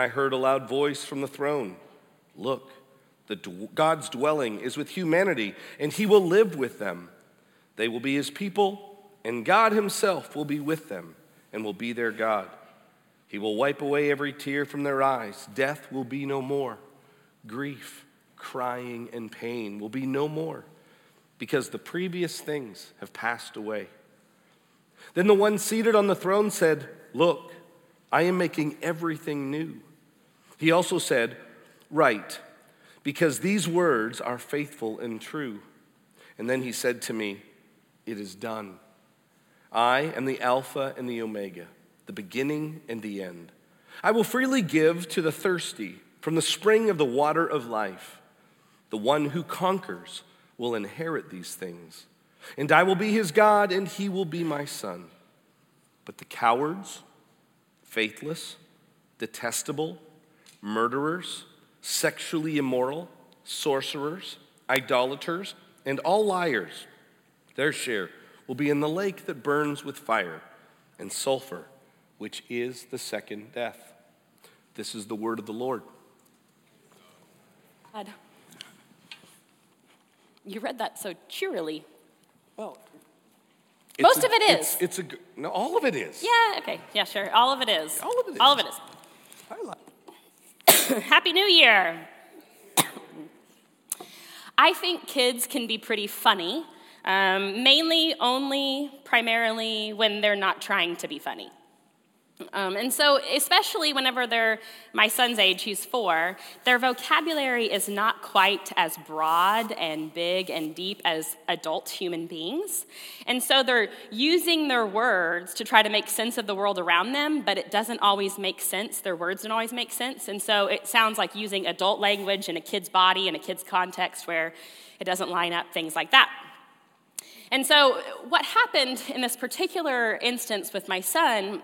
I heard a loud voice from the throne Look, the God's dwelling is with humanity, and he will live with them. They will be his people, and God himself will be with them and will be their God. He will wipe away every tear from their eyes. Death will be no more. Grief, crying, and pain will be no more because the previous things have passed away. Then the one seated on the throne said, Look, I am making everything new. He also said, Write, because these words are faithful and true. And then he said to me, It is done. I am the Alpha and the Omega, the beginning and the end. I will freely give to the thirsty from the spring of the water of life. The one who conquers will inherit these things, and I will be his God, and he will be my son. But the cowards, faithless, detestable, murderers, sexually immoral, sorcerers, idolaters, and all liars. Their share will be in the lake that burns with fire and sulfur, which is the second death. This is the word of the Lord. God. You read that so cheerily. Well, Most a- of it it's- is. It's, a g- no, all of it is. Yeah, okay. Yeah, sure. All of it is. All of it is. All of it is. I like- Happy New Year. I think kids can be pretty funny, um, mainly, only, primarily when they're not trying to be funny. Um, and so, especially whenever they're my son's age, he's four, their vocabulary is not quite as broad and big and deep as adult human beings. And so, they're using their words to try to make sense of the world around them, but it doesn't always make sense. Their words don't always make sense. And so, it sounds like using adult language in a kid's body, in a kid's context where it doesn't line up, things like that. And so, what happened in this particular instance with my son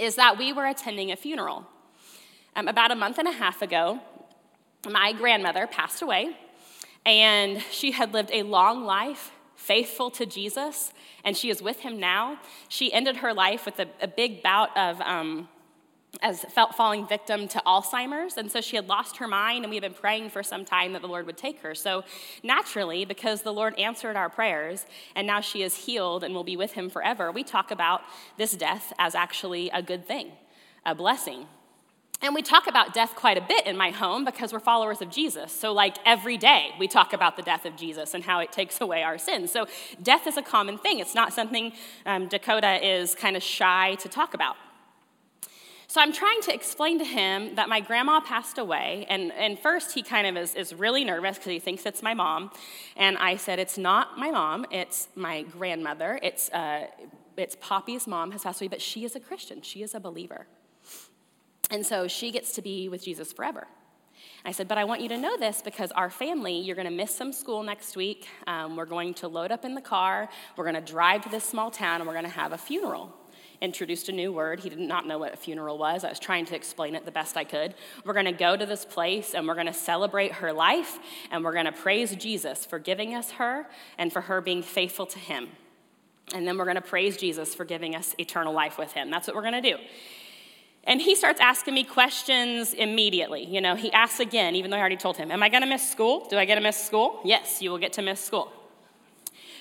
is that we were attending a funeral. Um, about a month and a half ago, my grandmother passed away, and she had lived a long life, faithful to Jesus, and she is with him now. She ended her life with a, a big bout of. Um, as felt falling victim to Alzheimer's, and so she had lost her mind, and we had been praying for some time that the Lord would take her. So naturally, because the Lord answered our prayers, and now she is healed and will be with Him forever, we talk about this death as actually a good thing, a blessing. And we talk about death quite a bit in my home because we're followers of Jesus. So, like every day, we talk about the death of Jesus and how it takes away our sins. So, death is a common thing. It's not something um, Dakota is kind of shy to talk about. So I'm trying to explain to him that my grandma passed away. And, and first, he kind of is, is really nervous because he thinks it's my mom. And I said, It's not my mom, it's my grandmother. It's, uh, it's Poppy's mom has passed away, but she is a Christian, she is a believer. And so she gets to be with Jesus forever. I said, but I want you to know this because our family, you're going to miss some school next week. Um, we're going to load up in the car. We're going to drive to this small town and we're going to have a funeral introduced a new word. He did not know what a funeral was. I was trying to explain it the best I could. We're going to go to this place and we're going to celebrate her life and we're going to praise Jesus for giving us her and for her being faithful to him. And then we're going to praise Jesus for giving us eternal life with him. That's what we're going to do. And he starts asking me questions immediately. You know, he asks again, even though I already told him, Am I going to miss school? Do I get to miss school? Yes, you will get to miss school.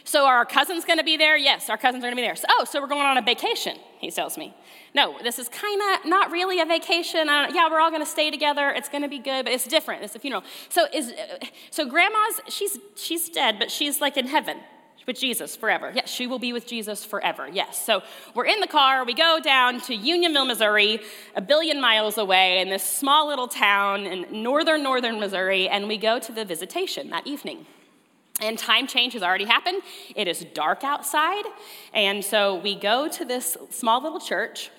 So are our cousins going to be there? Yes, our cousins are going to be there. So, oh, so we're going on a vacation, he tells me. No, this is kind of not really a vacation. Uh, yeah, we're all going to stay together. It's going to be good, but it's different. It's a funeral. So is uh, so grandma's she's she's dead, but she's like in heaven with Jesus forever. Yes, she will be with Jesus forever. Yes. So we're in the car. We go down to Unionville, Missouri, a billion miles away in this small little town in northern northern Missouri, and we go to the visitation that evening. And time change has already happened. It is dark outside. And so we go to this small little church.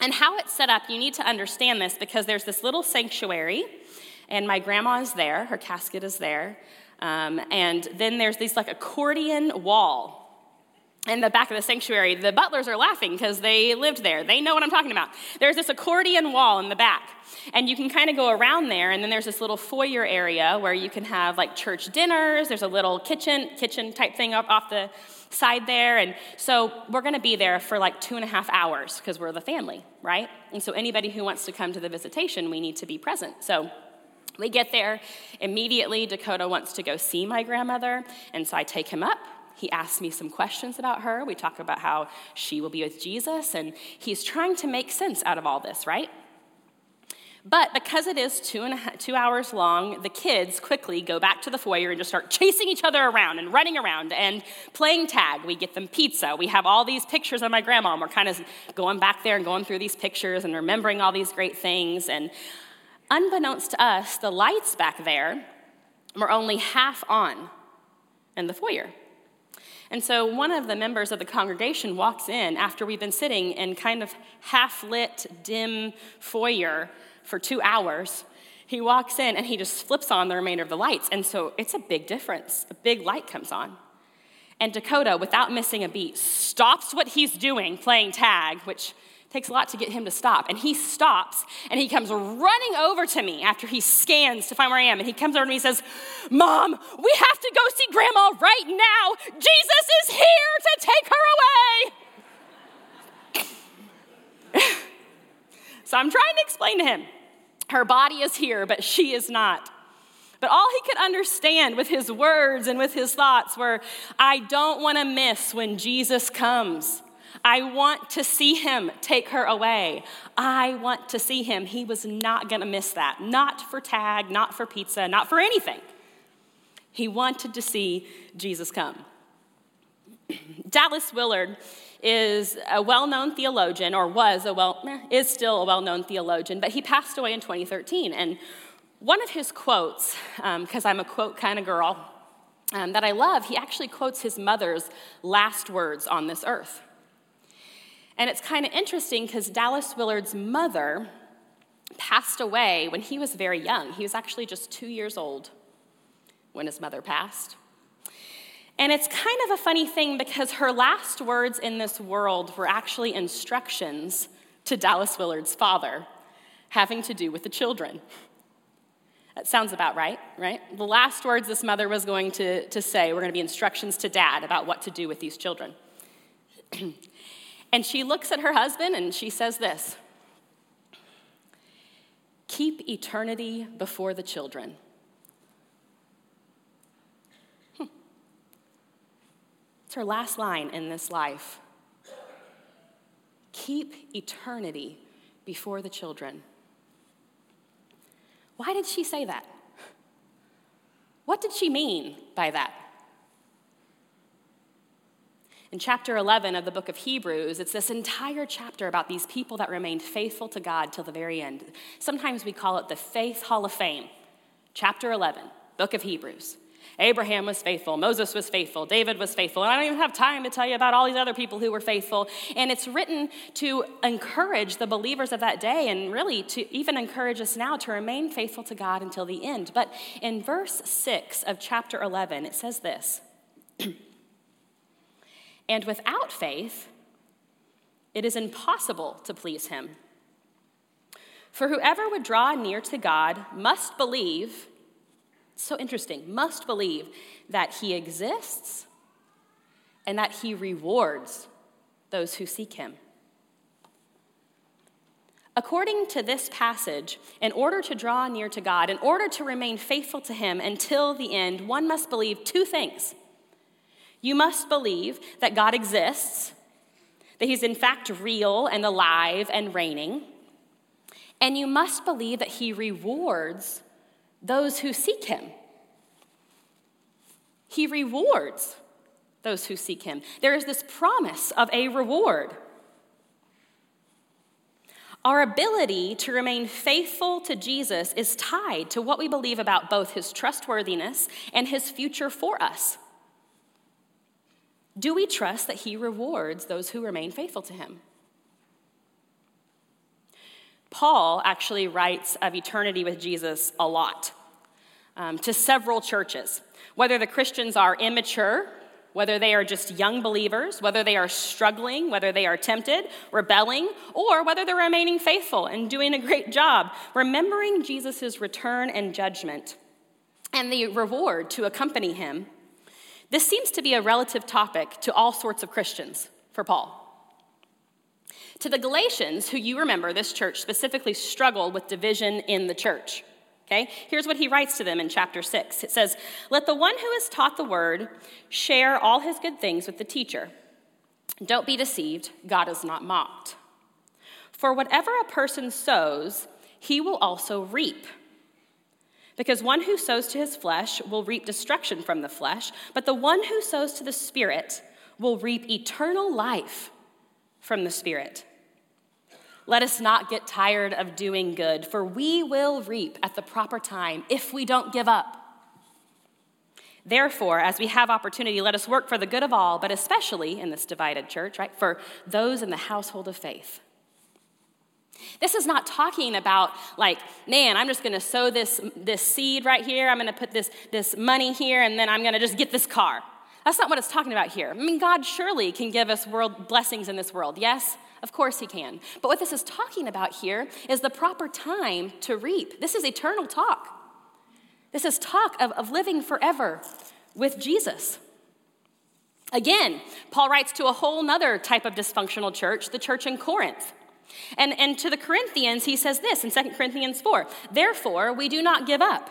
And how it's set up, you need to understand this because there's this little sanctuary, and my grandma is there, her casket is there. Um, and then there's this like accordion wall in the back of the sanctuary. The butlers are laughing because they lived there. They know what I'm talking about. There's this accordion wall in the back, and you can kind of go around there. And then there's this little foyer area where you can have like church dinners. There's a little kitchen, kitchen type thing up off the side there. And so we're going to be there for like two and a half hours because we're the family, right? And so anybody who wants to come to the visitation, we need to be present. So we get there immediately. Dakota wants to go see my grandmother. And so I take him up. He asks me some questions about her. We talk about how she will be with Jesus. And he's trying to make sense out of all this, right? But because it is two, and two hours long, the kids quickly go back to the foyer and just start chasing each other around and running around and playing tag. We get them pizza. We have all these pictures of my grandma, and we're kind of going back there and going through these pictures and remembering all these great things. And unbeknownst to us, the lights back there were only half on in the foyer. And so one of the members of the congregation walks in after we've been sitting in kind of half lit, dim foyer for two hours. He walks in and he just flips on the remainder of the lights. And so it's a big difference. A big light comes on. And Dakota, without missing a beat, stops what he's doing, playing tag, which takes a lot to get him to stop. And he stops and he comes running over to me after he scans to find where I am. And he comes over to me and says, Mom, we have to go see Grandma right now. Jesus is here to take her away. so I'm trying to explain to him her body is here, but she is not. But all he could understand with his words and with his thoughts were I don't want to miss when Jesus comes. I want to see him take her away. I want to see him. He was not going to miss that. Not for tag, not for pizza, not for anything. He wanted to see Jesus come. Dallas Willard is a well known theologian, or was a well, eh, is still a well known theologian, but he passed away in 2013. And one of his quotes, because um, I'm a quote kind of girl, um, that I love, he actually quotes his mother's last words on this earth. And it's kind of interesting because Dallas Willard's mother passed away when he was very young. He was actually just two years old when his mother passed. And it's kind of a funny thing because her last words in this world were actually instructions to Dallas Willard's father having to do with the children. That sounds about right, right? The last words this mother was going to, to say were going to be instructions to dad about what to do with these children. and she looks at her husband and she says this Keep eternity before the children. Hmm. It's her last line in this life. Keep eternity before the children. Why did she say that? What did she mean by that? In chapter 11 of the book of Hebrews, it's this entire chapter about these people that remained faithful to God till the very end. Sometimes we call it the Faith Hall of Fame. Chapter 11, book of Hebrews. Abraham was faithful, Moses was faithful, David was faithful. And I don't even have time to tell you about all these other people who were faithful. And it's written to encourage the believers of that day and really to even encourage us now to remain faithful to God until the end. But in verse 6 of chapter 11, it says this And without faith, it is impossible to please him. For whoever would draw near to God must believe so interesting. Must believe that he exists and that he rewards those who seek him. According to this passage, in order to draw near to God, in order to remain faithful to Him until the end, one must believe two things. You must believe that God exists, that He's in fact real and alive and reigning, and you must believe that He rewards those who seek him. He rewards those who seek him. There is this promise of a reward. Our ability to remain faithful to Jesus is tied to what we believe about both his trustworthiness and his future for us. Do we trust that he rewards those who remain faithful to him? Paul actually writes of eternity with Jesus a lot um, to several churches. Whether the Christians are immature, whether they are just young believers, whether they are struggling, whether they are tempted, rebelling, or whether they're remaining faithful and doing a great job, remembering Jesus' return and judgment and the reward to accompany him, This seems to be a relative topic to all sorts of Christians for Paul. To the Galatians, who you remember, this church specifically struggled with division in the church. Okay? Here's what he writes to them in chapter 6. It says, Let the one who has taught the word share all his good things with the teacher. Don't be deceived, God is not mocked. For whatever a person sows, he will also reap. Because one who sows to his flesh will reap destruction from the flesh, but the one who sows to the Spirit will reap eternal life from the Spirit. Let us not get tired of doing good, for we will reap at the proper time if we don't give up. Therefore, as we have opportunity, let us work for the good of all, but especially in this divided church, right, for those in the household of faith. This is not talking about like, man, I'm just gonna sow this, this seed right here, I'm gonna put this, this money here, and then I'm gonna just get this car. That's not what it's talking about here. I mean, God surely can give us world blessings in this world, yes? Of course he can. But what this is talking about here is the proper time to reap. This is eternal talk. This is talk of, of living forever with Jesus. Again, Paul writes to a whole nother type of dysfunctional church, the church in Corinth. And, and to the Corinthians, he says this in 2 Corinthians 4 Therefore, we do not give up.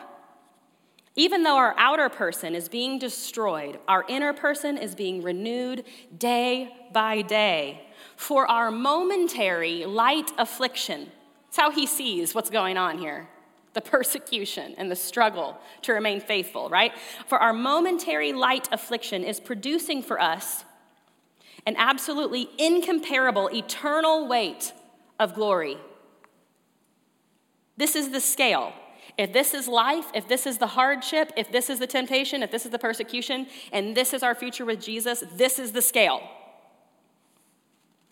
Even though our outer person is being destroyed, our inner person is being renewed day by day. For our momentary light affliction, that's how he sees what's going on here the persecution and the struggle to remain faithful, right? For our momentary light affliction is producing for us an absolutely incomparable eternal weight of glory. This is the scale. If this is life, if this is the hardship, if this is the temptation, if this is the persecution, and this is our future with Jesus, this is the scale.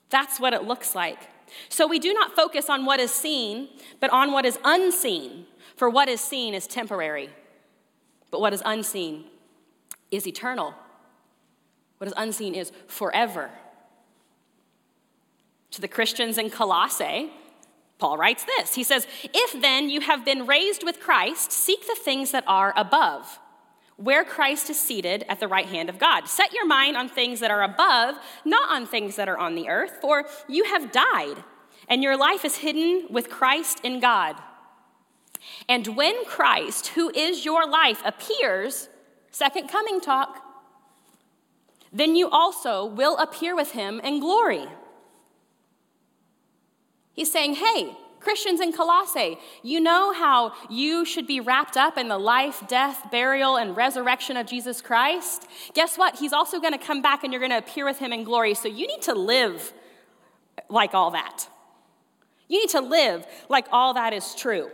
That's what it looks like. So we do not focus on what is seen, but on what is unseen. For what is seen is temporary, but what is unseen is eternal. What is unseen is forever. To the Christians in Colossae, Paul writes this. He says, If then you have been raised with Christ, seek the things that are above, where Christ is seated at the right hand of God. Set your mind on things that are above, not on things that are on the earth, for you have died, and your life is hidden with Christ in God. And when Christ, who is your life, appears, second coming talk, then you also will appear with him in glory. He's saying, hey, Christians in Colossae, you know how you should be wrapped up in the life, death, burial, and resurrection of Jesus Christ? Guess what? He's also going to come back and you're going to appear with him in glory. So you need to live like all that. You need to live like all that is true.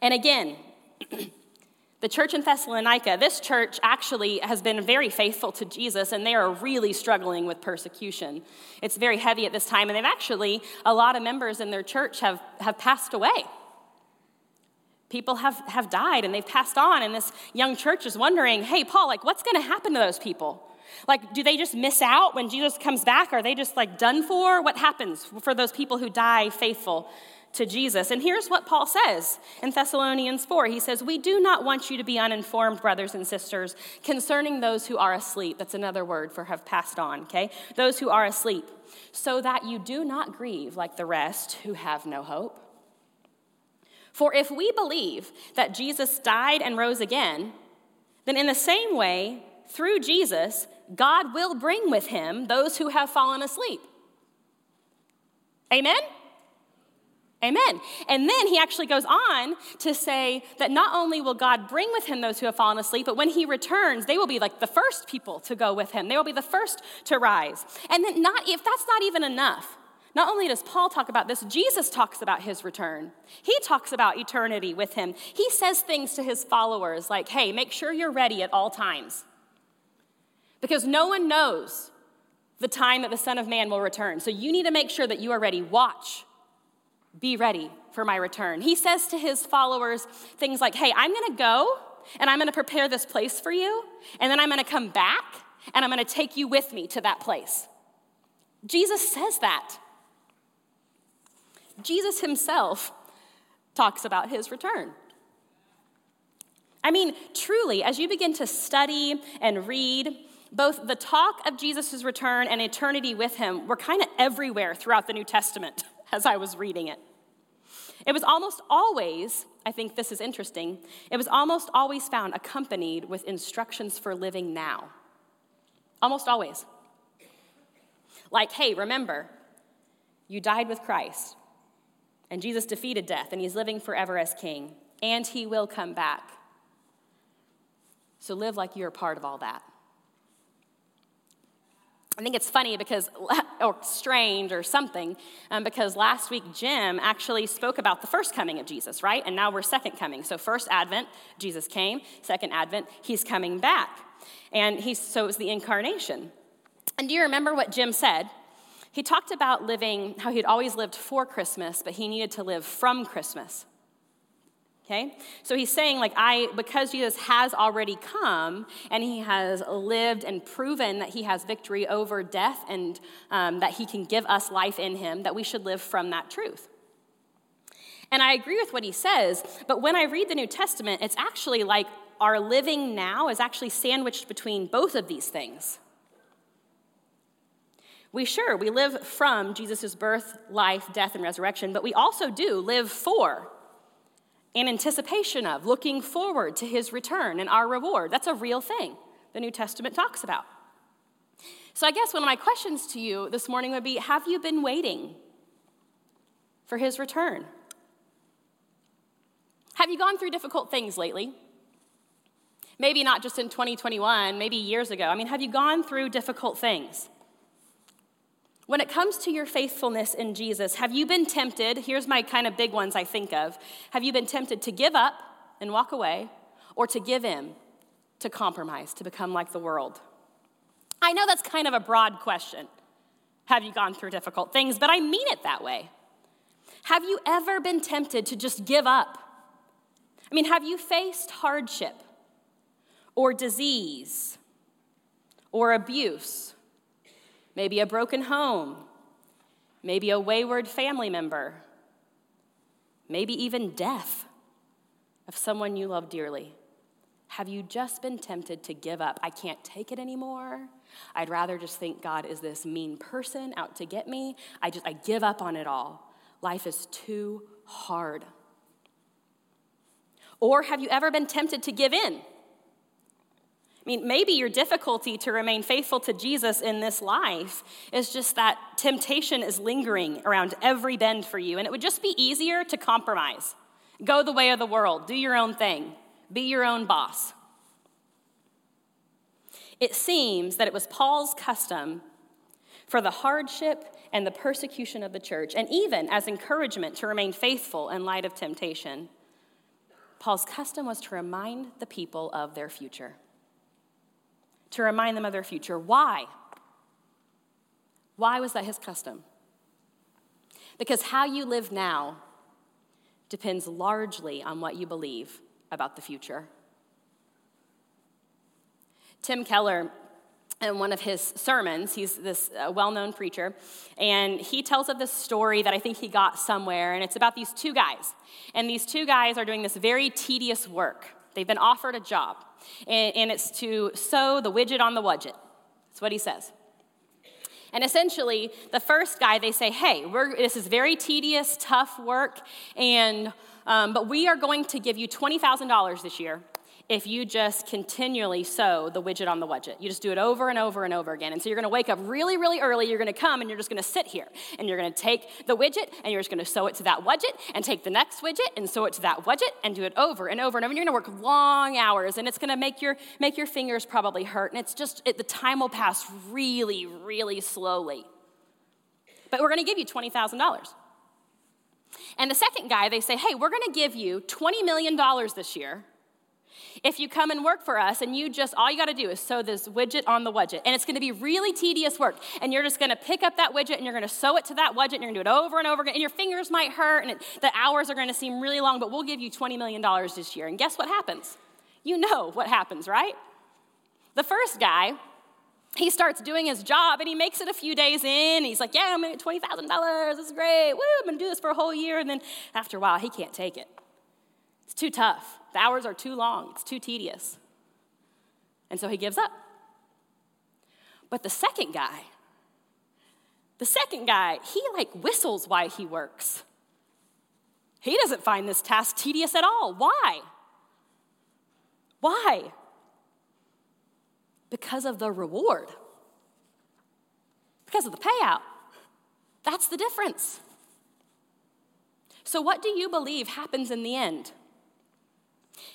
And again, The church in Thessalonica, this church actually has been very faithful to Jesus and they are really struggling with persecution. It's very heavy at this time, and they've actually, a lot of members in their church have, have passed away. People have, have died and they've passed on, and this young church is wondering, hey, Paul, like, what's gonna happen to those people? Like, do they just miss out when Jesus comes back? Are they just like done for? What happens for those people who die faithful to Jesus. And here's what Paul says in Thessalonians 4 He says, We do not want you to be uninformed, brothers and sisters, concerning those who are asleep. That's another word for have passed on, okay? Those who are asleep, so that you do not grieve like the rest who have no hope. For if we believe that Jesus died and rose again, then in the same way, through Jesus, God will bring with him those who have fallen asleep. Amen? Amen. And then he actually goes on to say that not only will God bring with him those who have fallen asleep, but when he returns, they will be like the first people to go with him. They will be the first to rise. And then not if that's not even enough. Not only does Paul talk about this, Jesus talks about his return. He talks about eternity with him. He says things to his followers like, "Hey, make sure you're ready at all times." Because no one knows the time that the Son of Man will return. So you need to make sure that you are ready. Watch be ready for my return. He says to his followers things like, Hey, I'm gonna go and I'm gonna prepare this place for you, and then I'm gonna come back and I'm gonna take you with me to that place. Jesus says that. Jesus himself talks about his return. I mean, truly, as you begin to study and read, both the talk of Jesus' return and eternity with him were kind of everywhere throughout the New Testament as I was reading it. It was almost always, I think this is interesting, it was almost always found accompanied with instructions for living now. Almost always. Like, hey, remember, you died with Christ, and Jesus defeated death, and he's living forever as king, and he will come back. So live like you're a part of all that. I think it's funny because, or strange or something, um, because last week Jim actually spoke about the first coming of Jesus, right? And now we're second coming. So, first Advent, Jesus came. Second Advent, he's coming back. And he's, so it was the incarnation. And do you remember what Jim said? He talked about living, how he'd always lived for Christmas, but he needed to live from Christmas. Okay? So he's saying, like, I, because Jesus has already come and he has lived and proven that he has victory over death and um, that he can give us life in him, that we should live from that truth. And I agree with what he says, but when I read the New Testament, it's actually like our living now is actually sandwiched between both of these things. We sure, we live from Jesus' birth, life, death, and resurrection, but we also do live for in anticipation of, looking forward to his return and our reward. That's a real thing the New Testament talks about. So, I guess one of my questions to you this morning would be Have you been waiting for his return? Have you gone through difficult things lately? Maybe not just in 2021, maybe years ago. I mean, have you gone through difficult things? When it comes to your faithfulness in Jesus, have you been tempted? Here's my kind of big ones I think of. Have you been tempted to give up and walk away, or to give in, to compromise, to become like the world? I know that's kind of a broad question. Have you gone through difficult things? But I mean it that way. Have you ever been tempted to just give up? I mean, have you faced hardship or disease or abuse maybe a broken home, maybe a wayward family member, maybe even death of someone you love dearly. Have you just been tempted to give up? I can't take it anymore. I'd rather just think God is this mean person out to get me. I just I give up on it all. Life is too hard. Or have you ever been tempted to give in? I mean, maybe your difficulty to remain faithful to Jesus in this life is just that temptation is lingering around every bend for you, and it would just be easier to compromise. Go the way of the world, do your own thing, be your own boss. It seems that it was Paul's custom for the hardship and the persecution of the church, and even as encouragement to remain faithful in light of temptation. Paul's custom was to remind the people of their future to remind them of their future. Why? Why was that his custom? Because how you live now depends largely on what you believe about the future. Tim Keller, in one of his sermons, he's this uh, well known preacher, and he tells of this story that I think he got somewhere, and it's about these two guys. And these two guys are doing this very tedious work. They've been offered a job and, and it's to sew the widget on the widget. That's what he says. And essentially, the first guy, they say, hey, this is very tedious, tough work, and, um, but we are going to give you $20,000 this year if you just continually sew the widget on the widget. You just do it over and over and over again. And so you're gonna wake up really, really early, you're gonna come and you're just gonna sit here and you're gonna take the widget and you're just gonna sew it to that widget and take the next widget and sew it to that widget and do it over and over and over. And you're gonna work long hours and it's gonna make your, make your fingers probably hurt. And it's just, it, the time will pass really, really slowly. But we're gonna give you $20,000. And the second guy, they say, hey, we're gonna give you $20 million this year if you come and work for us and you just, all you got to do is sew this widget on the widget. And it's to be really tedious work. And you're just to pick up that widget and you're to sew it to that widget and you're to do it over and over again. And your fingers might hurt and it, the hours are to seem really long, but we'll give you $20 million this year. And guess what happens? You know what happens, right? The first guy, he starts doing his job and he makes it a few days in. he's like, Yeah, I'm gonna get $20,000. This is great. Woo, I'm gonna do this for a whole year. And then after a while, he can't take it. It's too tough. The hours are too long. It's too tedious. And so he gives up. But the second guy, the second guy, he like whistles while he works. He doesn't find this task tedious at all. Why? Why? Because of the reward, because of the payout. That's the difference. So, what do you believe happens in the end?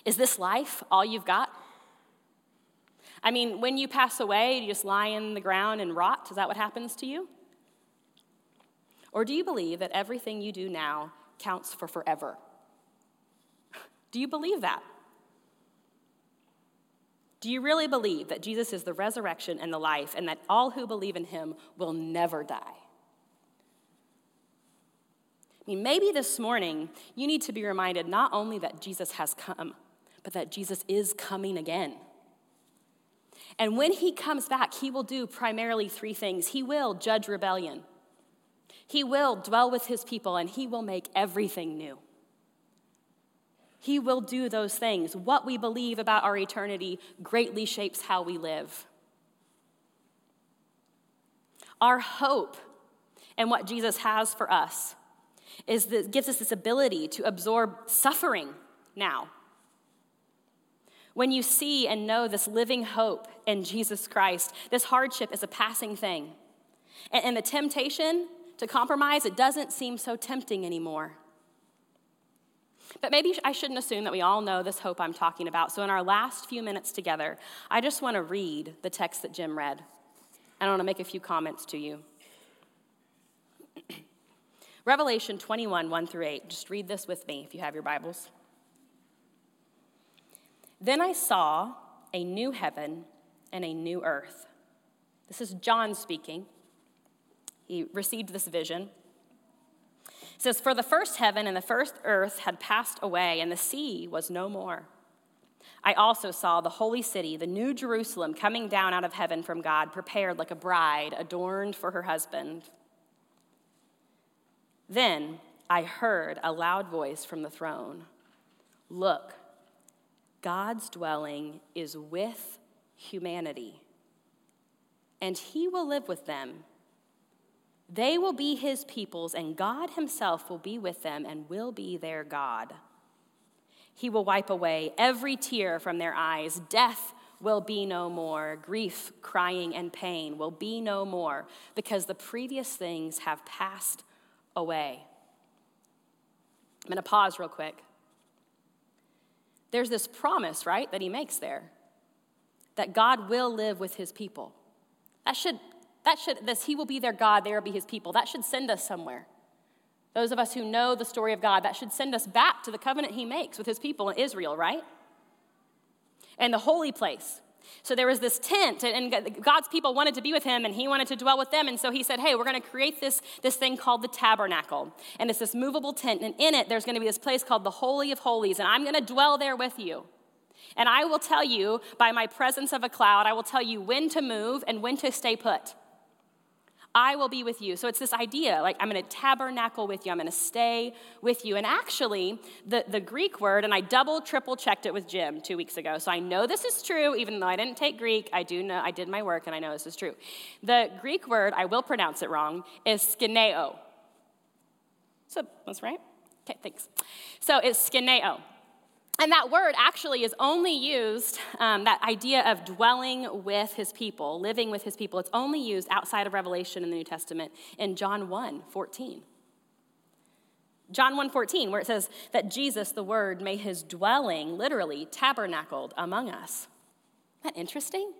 Is this life all you've got? I mean, when you pass away, you just lie in the ground and rot? Is that what happens to you? Or do you believe that everything you do now counts for forever? Do you believe that? Do you really believe that Jesus is the resurrection and the life, and that all who believe in him will never die? I mean, maybe this morning you need to be reminded not only that Jesus has come, but that Jesus is coming again. And when he comes back, he will do primarily three things. He will judge rebellion, he will dwell with his people, and he will make everything new. He will do those things. What we believe about our eternity greatly shapes how we live. Our hope and what Jesus has for us is that gives us this ability to absorb suffering now. When you see and know this living hope in Jesus Christ, this hardship is a passing thing. And, and the temptation to compromise, it doesn't seem so tempting anymore. But maybe I shouldn't assume that we all know this hope I'm talking about. So, in our last few minutes together, I just want to read the text that Jim read. And I want to make a few comments to you. Revelation 21, 1 through 8. Just read this with me if you have your Bibles. Then I saw a new heaven and a new earth. This is John speaking. He received this vision. It says, For the first heaven and the first earth had passed away, and the sea was no more. I also saw the holy city, the new Jerusalem, coming down out of heaven from God, prepared like a bride adorned for her husband. Then I heard a loud voice from the throne Look, God's dwelling is with humanity, and he will live with them. They will be his peoples, and God himself will be with them and will be their God. He will wipe away every tear from their eyes. Death will be no more. Grief, crying, and pain will be no more because the previous things have passed away. I'm going to pause real quick. There's this promise, right, that he makes there that God will live with his people. That should, that should, this, he will be their God, they will be his people. That should send us somewhere. Those of us who know the story of God, that should send us back to the covenant he makes with his people in Israel, right? And the holy place. So there was this tent, and God's people wanted to be with him, and he wanted to dwell with them. And so he said, Hey, we're going to create this, this thing called the tabernacle. And it's this movable tent, and in it, there's going to be this place called the Holy of Holies, and I'm going to dwell there with you. And I will tell you by my presence of a cloud, I will tell you when to move and when to stay put. I will be with you. So it's this idea like I'm going to tabernacle with you, I'm going to stay with you. And actually, the, the Greek word, and I double, triple checked it with Jim two weeks ago. So I know this is true, even though I didn't take Greek. I do know, I did my work and I know this is true. The Greek word, I will pronounce it wrong, is skeneo. So that's right? Okay, thanks. So it's skeneo. And that word actually is only used, um, that idea of dwelling with his people, living with his people, it's only used outside of Revelation in the New Testament in John 1 14. John 1 14, where it says that Jesus, the Word, made his dwelling, literally tabernacled among us. Isn't that interesting?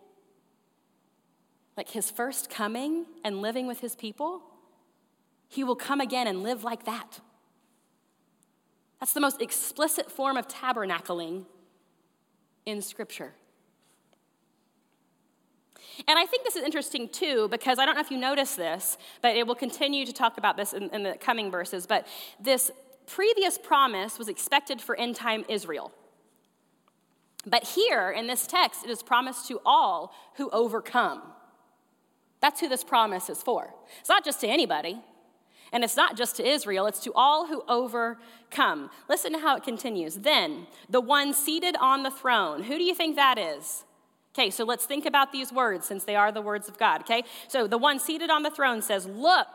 Like his first coming and living with his people, he will come again and live like that. That's the most explicit form of tabernacling in Scripture. And I think this is interesting too, because I don't know if you notice this, but it will continue to talk about this in, in the coming verses. But this previous promise was expected for end time Israel. But here in this text, it is promised to all who overcome. That's who this promise is for. It's not just to anybody, And it's not just to Israel, it's to all who overcome. Listen to how it continues. Then, the one seated on the throne, who do you think that is? Okay, so let's think about these words since they are the words of God, okay? So the one seated on the throne says, Look,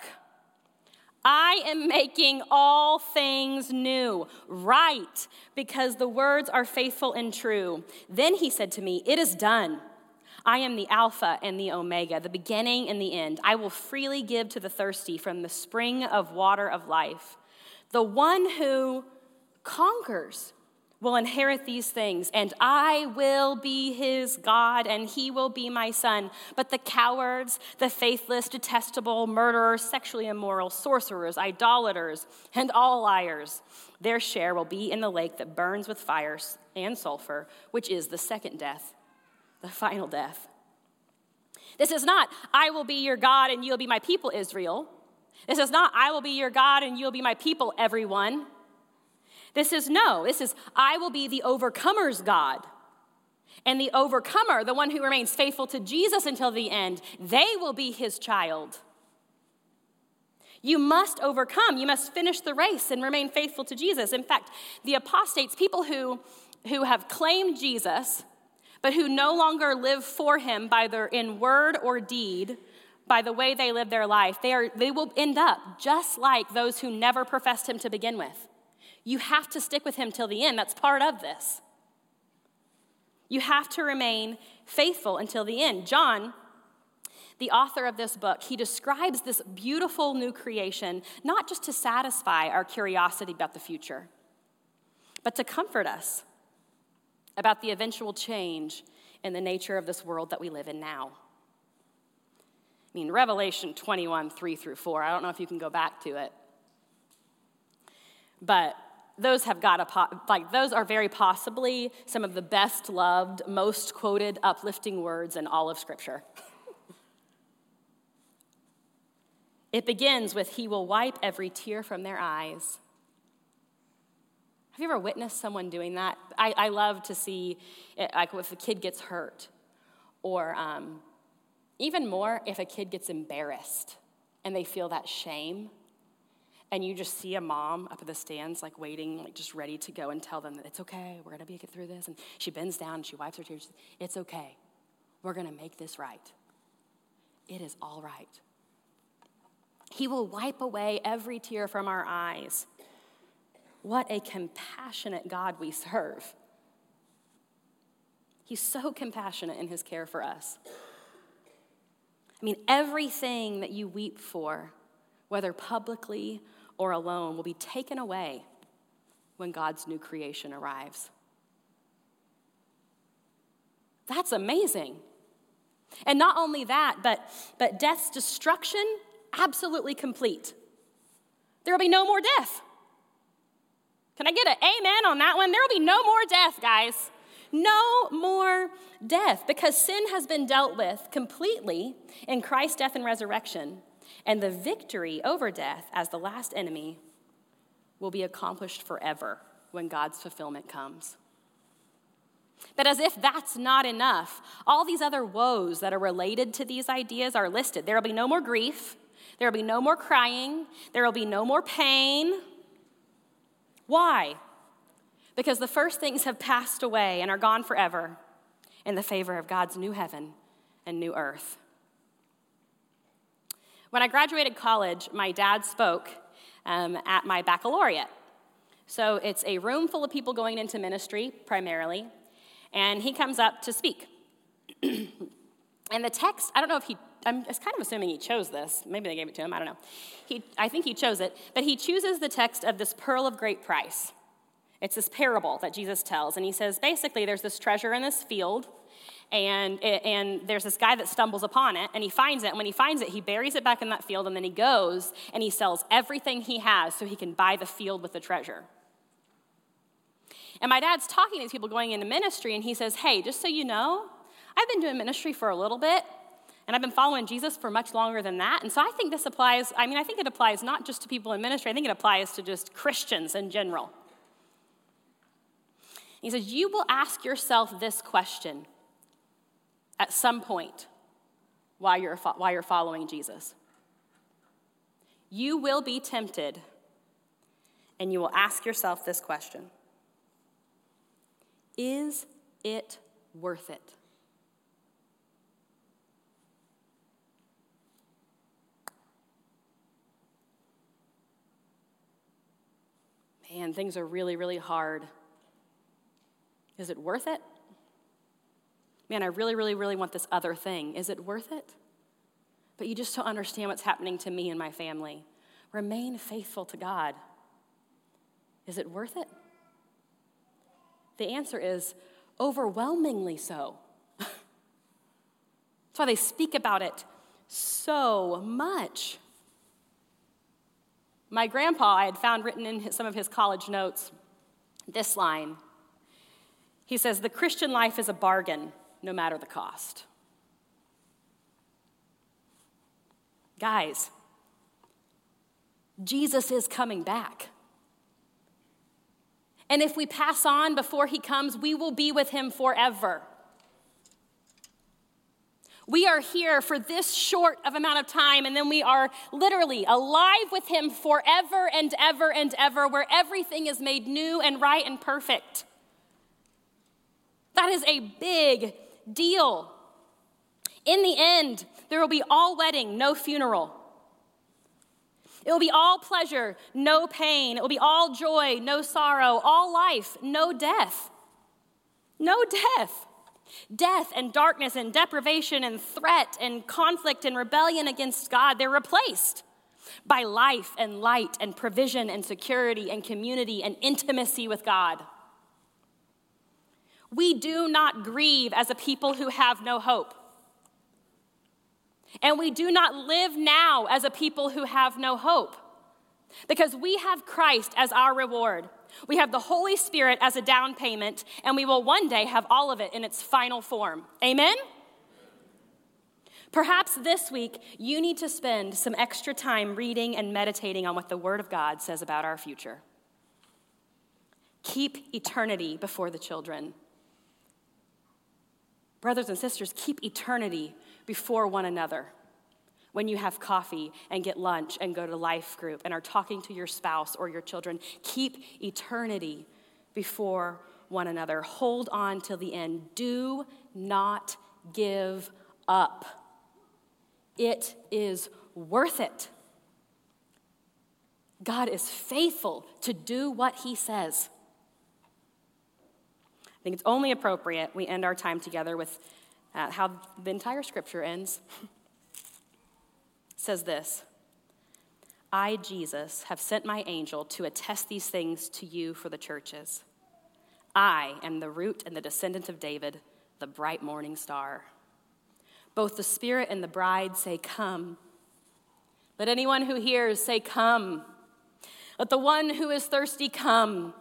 I am making all things new, right, because the words are faithful and true. Then he said to me, It is done. I am the Alpha and the Omega, the beginning and the end. I will freely give to the thirsty from the spring of water of life. The one who conquers will inherit these things, and I will be his God, and he will be my son. But the cowards, the faithless, detestable, murderers, sexually immoral, sorcerers, idolaters, and all liars, their share will be in the lake that burns with fire and sulfur, which is the second death, the final death. This is not, I will be your God and you'll be my people, Israel. This is not, I will be your God and you'll be my people, everyone. This is no, this is, I will be the overcomer's God. And the overcomer, the one who remains faithful to Jesus until the end, they will be his child. You must overcome. You must finish the race and remain faithful to Jesus. In fact, the apostates, people who, who have claimed Jesus, but who no longer live for him by their in word or deed, by the way they live their life, they, are, they will end up just like those who never professed him to begin with. You have to stick with him till the end. That's part of this. You have to remain faithful until the end. John, the author of this book, he describes this beautiful new creation not just to satisfy our curiosity about the future, but to comfort us about the eventual change in the nature of this world that we live in now. I mean, Revelation 21, 3 through 4, I don't know if you can go back to it. But those have got a like those are very possibly some of the best loved most quoted uplifting words in all of scripture it begins with he will wipe every tear from their eyes have you ever witnessed someone doing that i, I love to see it, like if a kid gets hurt or um, even more if a kid gets embarrassed and they feel that shame and you just see a mom up at the stands, like waiting, like just ready to go and tell them that it's okay, we're gonna be get through this. And she bends down and she wipes her tears. It's okay, we're gonna make this right. It is all right. He will wipe away every tear from our eyes. What a compassionate God we serve. He's so compassionate in his care for us. I mean, everything that you weep for, whether publicly or alone will be taken away when God's new creation arrives. That's amazing. And not only that, but, but death's destruction, absolutely complete. There will be no more death. Can I get an amen on that one? There will be no more death, guys. No more death because sin has been dealt with completely in Christ's death and resurrection and the victory over death as the last enemy will be accomplished forever when God's fulfillment comes. But as if that's not enough, all these other woes that are related to these ideas are listed. There will be no more grief, there will be no more crying, there will be no more pain. Why? Because the first things have passed away and are gone forever in the favor of God's new heaven and new earth. When I graduated college, my dad spoke um, at my baccalaureate. So it's a room full of people going into ministry primarily, and he comes up to speak. and the text, I don't know if he, I'm kind of assuming he chose this. Maybe they gave it to him, I don't know. He, I think he chose it, but he chooses the text of this pearl of great price. It's this parable that Jesus tells, and he says basically there's this treasure in this field and, and there's this guy that stumbles upon it and he finds it and when he finds it he buries it back in that field and then he goes and he sells everything he has so he can buy the field with the treasure and my dad's talking to these people going into ministry and he says hey just so you know i've been doing ministry for a little bit and I've been following Jesus for much longer than that. And so I think this applies, I mean, I think it applies not just to people in ministry, I think it applies to just Christians in general. He says, You will ask yourself this question at some point while you're, while you're following Jesus. you will be tempted, and you will ask yourself this question Is it worth it? Man, things are really, really hard. Is it worth it? Man, I really, really, really want this other thing. Is it worth it? But you just don't understand what's happening to me and my family. Remain faithful to God. Is it worth it? The answer is overwhelmingly so. That's why they speak about it so much. My grandpa, I had found written in some of his college notes this line. He says, The Christian life is a bargain, no matter the cost. Guys, Jesus is coming back. And if we pass on before he comes, we will be with him forever. We are here for this short of amount of time, and then we are literally alive with Him forever and ever and ever, where everything is made new and right and perfect. That is a big deal. In the end, there will be all wedding, no funeral. It will be all pleasure, no pain. It will be all joy, no sorrow, all life, no death. No death. Death and darkness and deprivation and threat and conflict and rebellion against God, they're replaced by life and light and provision and security and community and intimacy with God. We do not grieve as a people who have no hope. And we do not live now as a people who have no hope because we have Christ as our reward. We have the Holy Spirit as a down payment, and we will one day have all of it in its final form. Amen? Perhaps this week you need to spend some extra time reading and meditating on what the Word of God says about our future. Keep eternity before the children. Brothers and sisters, keep eternity before one another when you have coffee and get lunch and go to life group and are talking to your spouse or your children. Keep eternity before one another. Hold on till the end. Do not give up. It is worth it. God is faithful to do what he says. I think it's only appropriate we end our time together with uh, how the entire scripture ends. says this I, Jesus, have sent my angel to attest these things to you for the churches. I am the root and the descendant of David, the bright morning star. Both the Spirit and the bride say, Come. Let anyone who hears say, Come. Let the one who is thirsty come.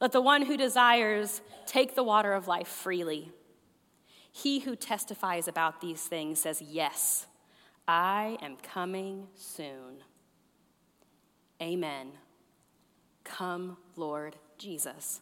Let the one who desires take the water of life freely. He who testifies about these things says, Yes. I am coming soon. Amen. Come, Lord Jesus.